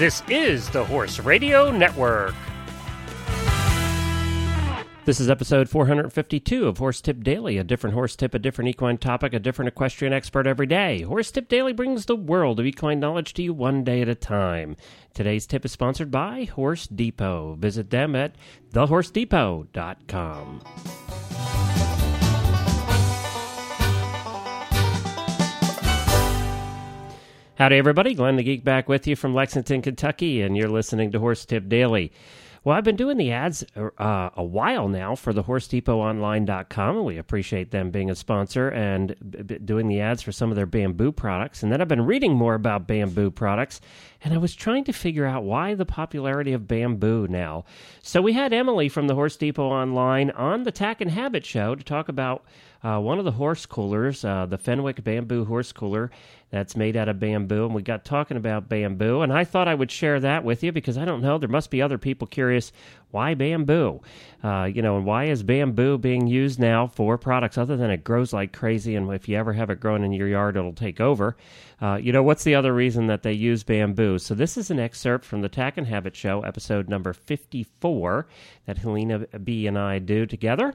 This is the Horse Radio Network. This is episode 452 of Horse Tip Daily, a different horse tip, a different equine topic, a different equestrian expert every day. Horse Tip Daily brings the world of equine knowledge to you one day at a time. Today's tip is sponsored by Horse Depot. Visit them at thehorsedepot.com. Howdy, everybody. Glenn the Geek back with you from Lexington, Kentucky, and you're listening to Horse Tip Daily. Well, I've been doing the ads uh, a while now for the HorseDepotOnline.com, and we appreciate them being a sponsor and b- doing the ads for some of their bamboo products. And then I've been reading more about bamboo products, and I was trying to figure out why the popularity of bamboo now. So we had Emily from the Horse Depot Online on the Tack and Habit show to talk about uh, one of the horse coolers, uh, the Fenwick Bamboo Horse Cooler, that's made out of bamboo. And we got talking about bamboo, and I thought I would share that with you because I don't know, there must be other people curious why bamboo? Uh, you know, and why is bamboo being used now for products other than it grows like crazy? And if you ever have it growing in your yard, it'll take over. Uh, you know, what's the other reason that they use bamboo? So, this is an excerpt from the Tack and Habit Show, episode number 54, that Helena B and I do together.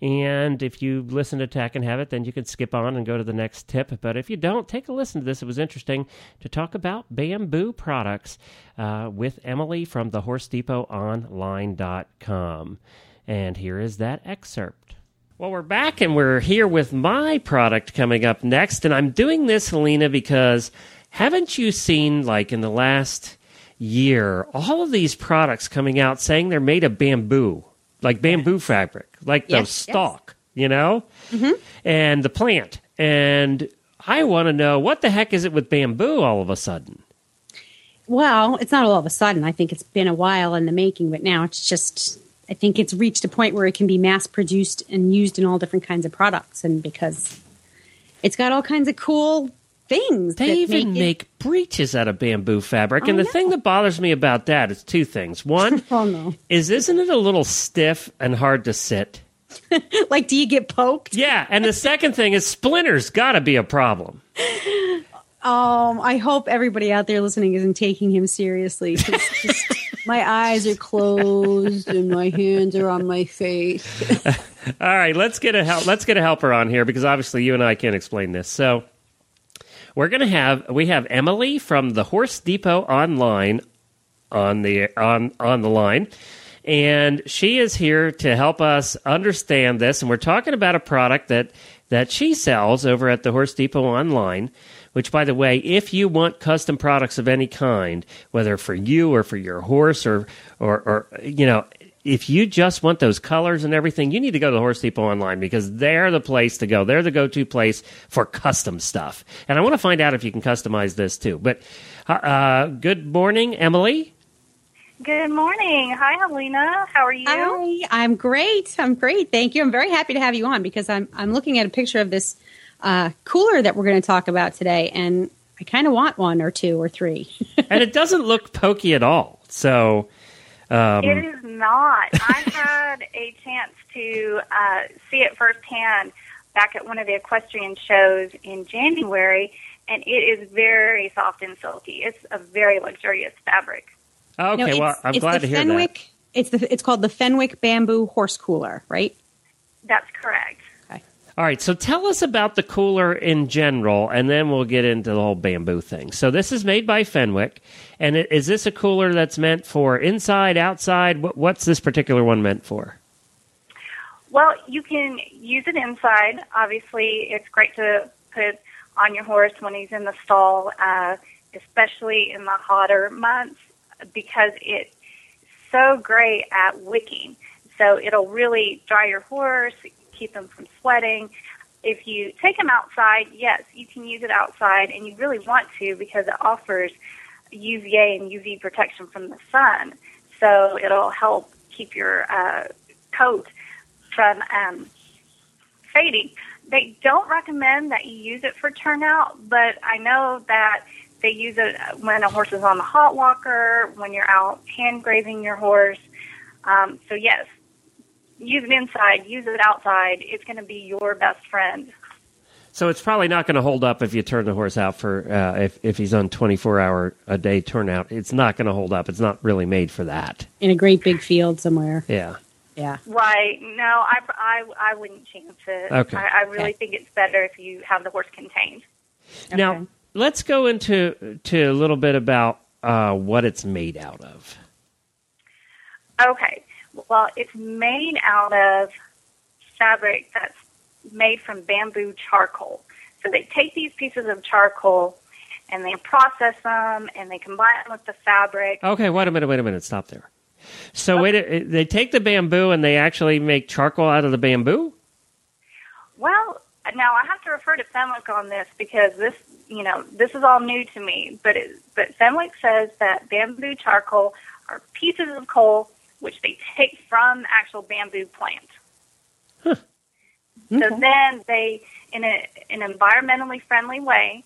And if you listen to Tack and Habit, then you can skip on and go to the next tip. But if you don't, take a listen to this. It was interesting to talk about bamboo products uh, with Emily from the Horse Depot Online.com. And here is that excerpt. Well, we're back and we're here with my product coming up next. And I'm doing this, Helena, because haven't you seen, like, in the last year, all of these products coming out saying they're made of bamboo, like bamboo fabric, like the Yes, stalk, you know, and the plant. And I want to know what the heck is it with bamboo all of a sudden? Well, it's not all of a sudden. I think it's been a while in the making, but now it's just, I think it's reached a point where it can be mass produced and used in all different kinds of products. And because it's got all kinds of cool things. They even make, make, breeches out of bamboo fabric. and the thing that bothers me about that is two things. One it, oh no. is, isn't it a little stiff and hard to sit? like, do you get poked? Yeah. And the second thing is, splinters got to be a problem. Um, I hope everybody out there listening isn't taking him seriously. just- my eyes are closed and my hands are on my face. All right, let's get a help. Let's get a helper on here because obviously you and I can't explain this. So we're gonna have we have Emily from the Horse Depot online on the on on the line, and she is here to help us understand this. And we're talking about a product that that she sells over at the Horse Depot online. Which, by the way, if you want custom products of any kind, whether for you or for your horse or or, or you know, if you just want those colors and everything, you need to go to the Horse Depot online because they're the place to go. They're the go-to place for custom stuff. And I want to find out if you can customize this too. But uh, good morning, Emily. Good morning. Hi, Helena. How are you? Hi, I'm great. I'm great. Thank you. I'm very happy to have you on because I'm I'm looking at a picture of this uh, cooler that we're going to talk about today, and I kind of want one or two or three. and it doesn't look pokey at all. So, um, It is not. I had a chance to uh, see it firsthand back at one of the equestrian shows in January, and it is very soft and silky. It's a very luxurious fabric. Okay, No, well, I'm it's glad the to hear Fenwick, It's the it's called the Fenwick Bamboo Horse Cooler, right? That's correct. that. All right, so tell us about the cooler in general, and then we'll get into the whole bamboo thing. So this is made by Fenwick, and it, is this a cooler that's meant for inside, outside? What, what's this particular one meant for? Well, you can use it inside. Obviously, it's great to put on your horse when he's in the stall, uh, especially in the hotter months, because it's so great at wicking. So it'll really dry your horse, keep him from sweating. If you take him outside, yes, you can use it outside, and you really want to because it offers UVA and UV protection from the sun. So it'll help keep your uh, coat from um, fading. They don't recommend that you use it for turnout, but I know that they use it when a horse is on the hot walker, when you're out hand grazing your horse. Um, so yes, use it inside, use it outside. It's going to be your best friend. So it's probably not going to hold up if you turn the horse out for uh, if if he's on twenty four hour a day turnout. It's not going to hold up. It's not really made for that. In a great big field somewhere. Yeah. Yeah. Right. No, I, I, I wouldn't chance it. Okay. I, I really Okay. think it's better if you have the horse contained. Now Okay. Let's go into to a little bit about uh, what it's made out of. Okay. Well, it's made out of fabric that's made from bamboo charcoal. So they take these pieces of charcoal and they process them and they combine them with the fabric. Okay, wait a minute, wait a minute, stop there. So wait, they take the bamboo and they actually make charcoal out of the bamboo. Well, now I have to refer to Fenwick on this because this, you know, this is all new to me. But it, but Fenwick says that bamboo charcoal are pieces of coal which they take from actual bamboo plant. So Okay. then they, in a, an environmentally friendly way,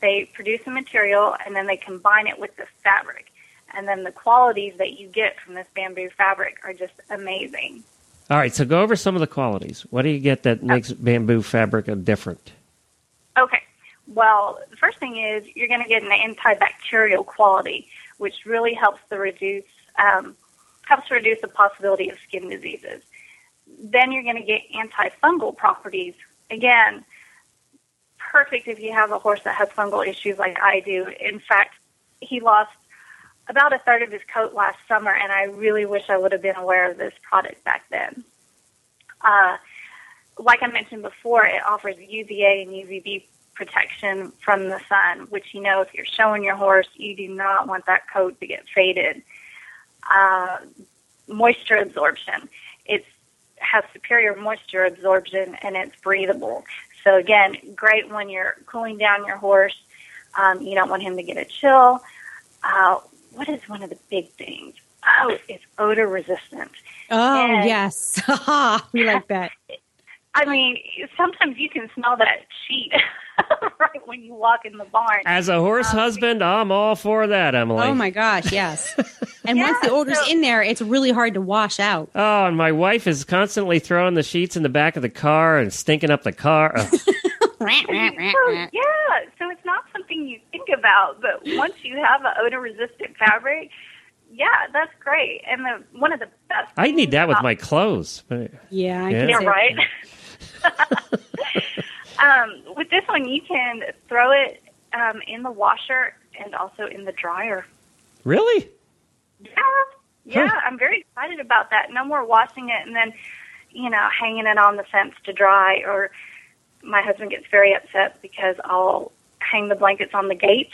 they produce a material and then they combine it with the fabric. And then the qualities that you get from this bamboo fabric are just amazing. All right, so go over some of the qualities. What do you get that makes bamboo fabric different? Okay. Well, the first thing is you're going to get an antibacterial quality, which really helps to reduce um, helps reduce the possibility of skin diseases. Then you're going to get antifungal properties. Again, perfect if you have a horse that has fungal issues like I do. In fact, he lost about a third of his coat last summer, and I really wish I would have been aware of this product back then. Uh, like I mentioned before, it offers UVA and UVB protection from the sun, which you know if you're showing your horse, you do not want that coat to get faded. Uh, moisture absorption. It has superior moisture absorption and it's breathable. So again, great when you're cooling down your horse. Um, you don't want him to get a chill. Uh, what is one of the big things? Oh, it's odor resistant. Oh And- yes, we like that. I mean, sometimes you can smell that sheet right when you walk in the barn. As a horse um, husband, I'm all for that, Emily. Oh my gosh, yes. And Yeah, once the odor's so- in there, it's really hard to wash out. Oh, and my wife is constantly throwing the sheets in the back of the car and stinking up the car. Ugh. So, yeah, so it's not something you think about, but once you have an odor resistant fabric, yeah, that's great. And the one of the best. I need that with my clothes. Yeah, I Yeah. can Yeah, right. That. um, with this one, you can throw it um, in the washer and also in the dryer. Really? Yeah, yeah, Huh. I'm very excited about that. No more washing it and then, you know, hanging it on the fence to dry. Or my husband gets very upset because I'll hang the blankets on the gates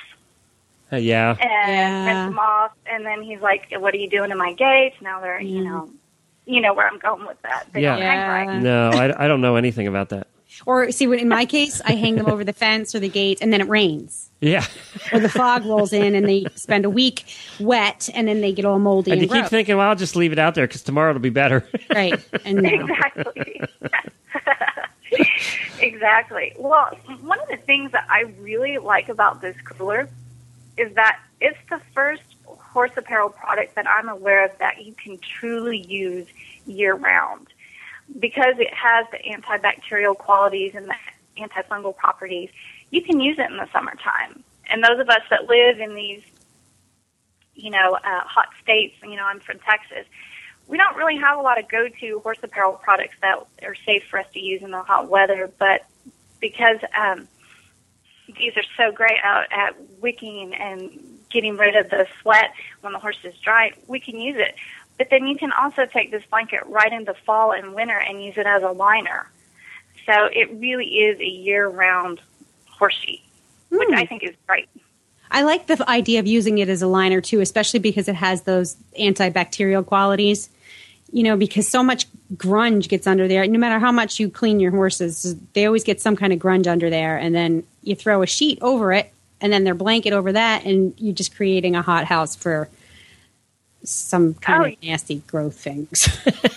Uh, yeah. and Yeah. rinse them off, and then he's like, "What are you doing to my gates?" Now they're, you Mm. know, you know where I'm going with that. They Yeah. don't hang right. No, I, I don't know anything about that. Or see, in my case, I hang them over the fence or the gate, and then it rains, Yeah. or the fog rolls in, and they spend a week wet, and then they get all moldy And and, you keep thinking, well, I'll just leave it out there because tomorrow it'll be better. right? And no. Exactly. exactly. Well, one of the things that I really like about this cooler is that it's the first horse apparel product that I'm aware of that you can truly use year round because it has the antibacterial qualities and the antifungal properties. You can use it in the summertime. And those of us that live in these, you know, uh, hot states, you know, I'm from Texas, we don't really have a lot of go-to horse apparel products that are safe for us to use in the hot weather, but because um, these are so great out at wicking and getting rid of the sweat when the horse is dry, we can use it. But then you can also take this blanket right into fall and winter and use it as a liner. So it really is a year-round horse sheet, which Hmm. I think is great. I like the idea of using it as a liner too, especially because it has those antibacterial qualities. You know, because so much grunge gets under there. No matter how much you clean your horses, they always get some kind of grunge under there. And then you throw a sheet over it, and then their blanket over that, and you're just creating a hot house for some kind Oh. of nasty growth things.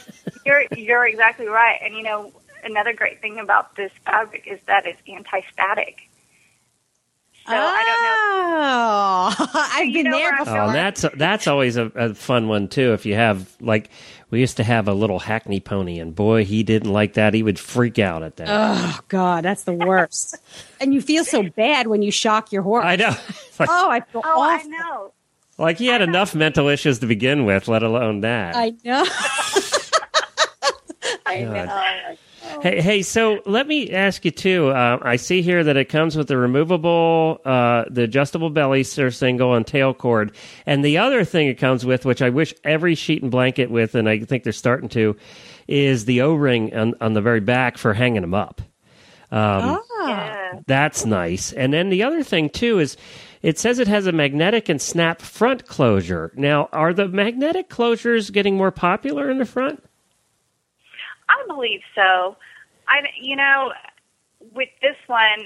You're you're exactly right. And you know, another great thing about this fabric is that it's anti-static. So I don't know. Oh, I've been there before. Oh, that's that's always a, a fun one too. If you have like, we used to have a little hackney pony, and boy, he didn't like that. He would freak out at that. Oh God, that's the worst. and you feel so bad when you shock your horse. I know. Like, oh, I feel Oh, I know. Like he had enough mental issues to begin with, let alone that. I know. I God. know. Hey, hey. So let me ask you too. Uh, I see here that it comes with the removable, uh, the adjustable belly sur- single and tail cord, and the other thing it comes with, which I wish every sheet and blanket with, and I think they're starting to, is the O ring on, on the very back for hanging them up. Um, Oh. Yeah. That's nice. And then the other thing too is it says it has a magnetic and snap front closure. Now, are the magnetic closures getting more popular in the front? I believe so. I, you know, with this one,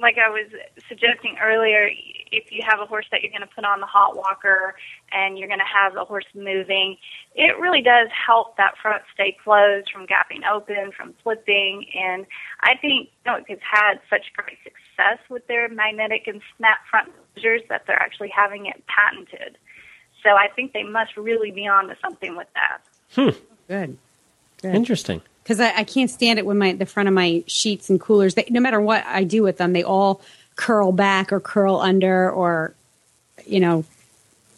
like I was suggesting earlier, if you have a horse that you're going to put on the hot walker and you're going to have the horse moving, it really does help that front stay closed from gapping open, from flipping. And I think you know, it's had such great success with their magnetic and snap front closures that they're actually having it patented. So I think they must really be on to something with that. Hmm. Good. Interesting. Because I, I can't stand it when my the front of my sheets and coolers. They, no matter what I do with them, they all curl back or curl under, or you know,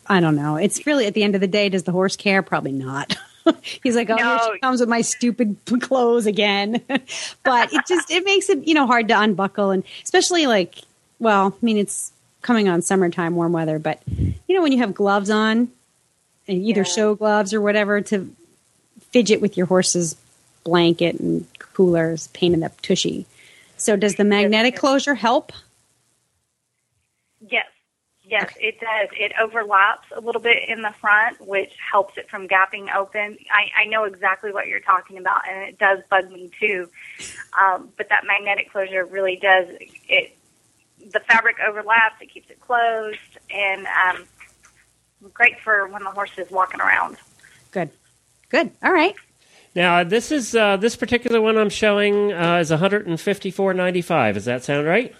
I don't know. It's really at the end of the day, does the horse care? Probably not. He's like, oh, here she comes with my stupid clothes again. but it just it makes it you know hard to unbuckle, and especially like, well, I mean, it's coming on summertime, warm weather, but you know when you have gloves on, and either Yeah. show gloves or whatever to fidget with your horse's blanket and coolers, pain in the tushy. So does the magnetic closure help? Yes, yes, it does. It overlaps a little bit in the front, which helps it from gapping open. I, I know exactly what you're talking about, and it does bug me too. Um, but that magnetic closure really does it. The fabric overlaps; it keeps it closed, and um, great for when the horse is walking around. Good. Good. All right. Now, this is uh, this particular one I'm showing uh, is 154.95. Does that sound right?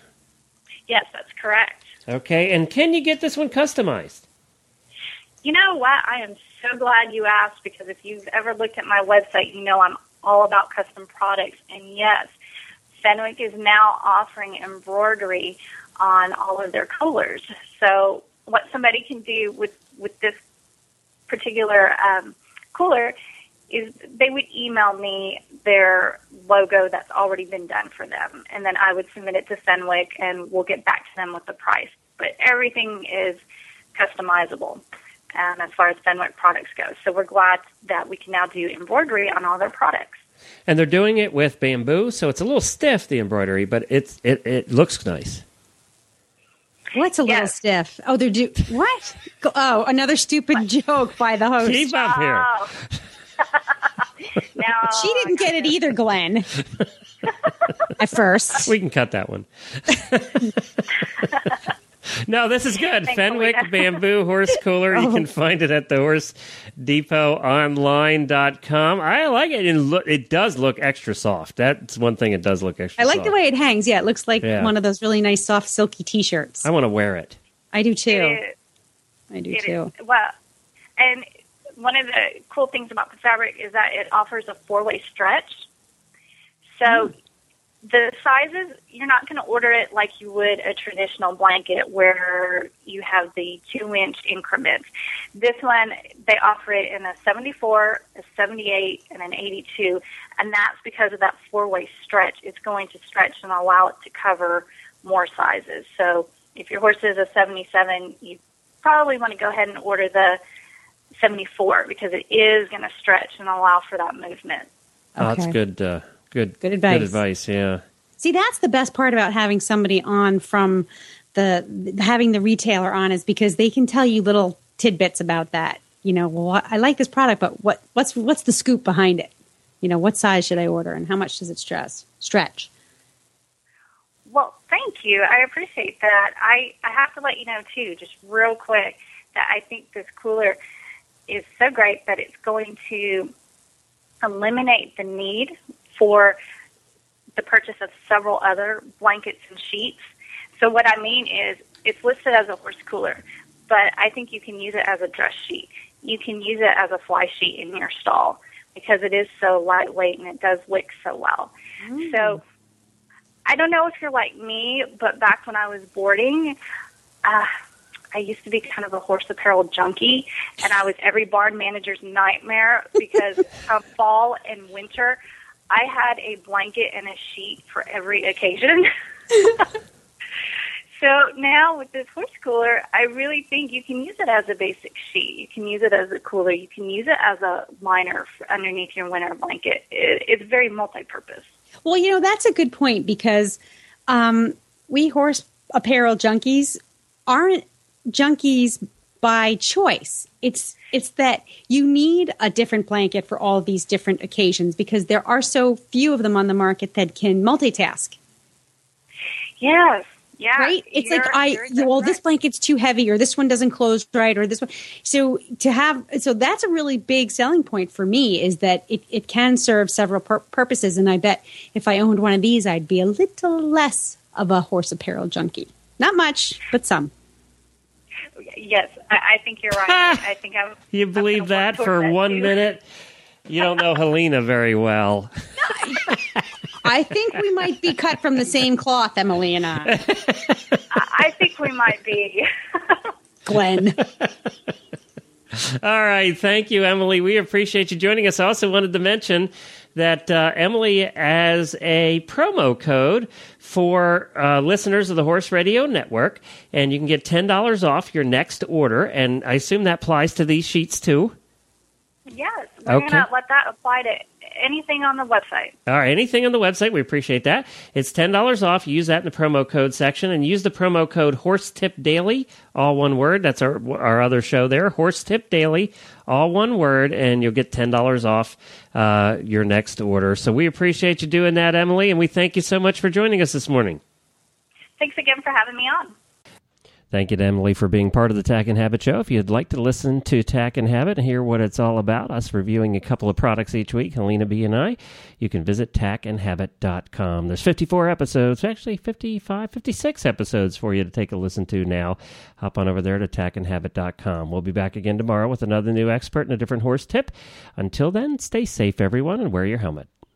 Yes, that's correct. Okay. And can you get this one customized? You know what? I am so glad you asked because if you've ever looked at my website, you know I'm all about custom products. And yes, Fenwick is now offering embroidery on all of their collars. So what somebody can do with with this particular um, cooler is they would email me their logo that's already been done for them, and then I would submit it to Fenwick, and we'll get back to them with the price. But everything is customizable um, as far as Fenwick products go. So we're glad that we can now do embroidery on all their products. And they're doing it with bamboo, so it's a little stiff the embroidery, but it's it, it looks nice. What's a little stiff? Oh, they're do what? Oh, another stupid joke by the host. Keep up here. Oh. no, She didn't get it either, Glenn. At first. We can cut that one. No, this is good. Thanks, Fenwick Helena. Bamboo Horse Cooler. You can oh. find it at the Horse Depot Online.com. I like it. And look, it does look extra soft. That's one thing it does look extra I like soft. the way it hangs. Yeah, it looks like Yeah. one of those really nice, soft, silky T-shirts. I want to wear it. I do too. It is. I do It too. is. Well, and one of the cool things about the fabric is that it offers a four-way stretch. So mm. The sizes, you're not going to order it like you would a traditional blanket where you have the two-inch increments. This one, they offer it in a 74, a 78, and an 82, and that's because of that four-way stretch. It's going to stretch and allow it to cover more sizes. So if your horse is a 77, you probably want to go ahead and order the 74 because it is going to stretch and allow for that movement. Oh, that's Okay. good. Uh, good. Good advice. Good advice. Yeah. See, that's the best part about having somebody on from the having the retailer on is because they can tell you little tidbits about that. You know, well, I like this product, but what what's what's the scoop behind it? You know, what size should I order, and how much does it stress stretch? Well, thank you. I appreciate that. I, I have to let you know, too, just real quick, that I think this cooler is so great that it's going to eliminate the need for the purchase of several other blankets and sheets. So what I mean is, it's listed as a horse cooler, but I think you can use it as a dress sheet. You can use it as a fly sheet in your stall because it is so lightweight and it does wick so well. Mm. So I don't know if you're like me, but back when I was boarding, uh, I used to be kind of a horse apparel junkie, and I was every barn manager's nightmare because of fall and winter, I had a blanket and a sheet for every occasion. so now with this horse cooler, I really think you can use it as a basic sheet. You can use it as a cooler. You can use it as a liner underneath your winter blanket. It, it's very multi-purpose. Well, you know that's a good point because um, we horse apparel junkies aren't junkies by choice. It's it's that you need a different blanket for all these different occasions because there are so few of them on the market that can multitask. Yes. Yeah. Right? It's like I well, this blanket's too heavy or this one doesn't close right or this one. So to have so that's a really big selling point for me is that it, it can serve several pur- purposes and I bet if I owned one of these I'd be a little less of a horse apparel junkie. Not much, but some yes, I, I think you're right. I think I'm. You believe I'm that for one too. minute? You don't know Helena very well. I think we might be cut from the same cloth, Emily and I. I think we might be. Glenn. All right. Thank you, Emily. We appreciate you joining us. I also wanted to mention that uh, Emily has a promo code for uh, listeners of the Horse Radio Network, and you can get $10 off your next order. And I assume that applies to these sheets too? Yes. We're okay. going to let that apply to anything on the website. All right, anything on the website, we appreciate that. It's ten dollars off. Use that in the promo code section, and use the promo code Horse Tip Daily, all one word. That's our our other show there, Horse Tip Daily, all one word, and you'll get ten dollars off uh, your next order. So we appreciate you doing that, Emily, and we thank you so much for joining us this morning. Thanks again for having me on. Thank you to Emily for being part of the Tack and Habit Show. If you'd like to listen to Tack and Habit and hear what it's all about, us reviewing a couple of products each week, Helena B and I, you can visit tackandhabit.com. There's 54 episodes, actually 55, 56 episodes for you to take a listen to now. Hop on over there to tackandhabit.com. We'll be back again tomorrow with another new expert and a different horse tip. Until then, stay safe, everyone, and wear your helmet.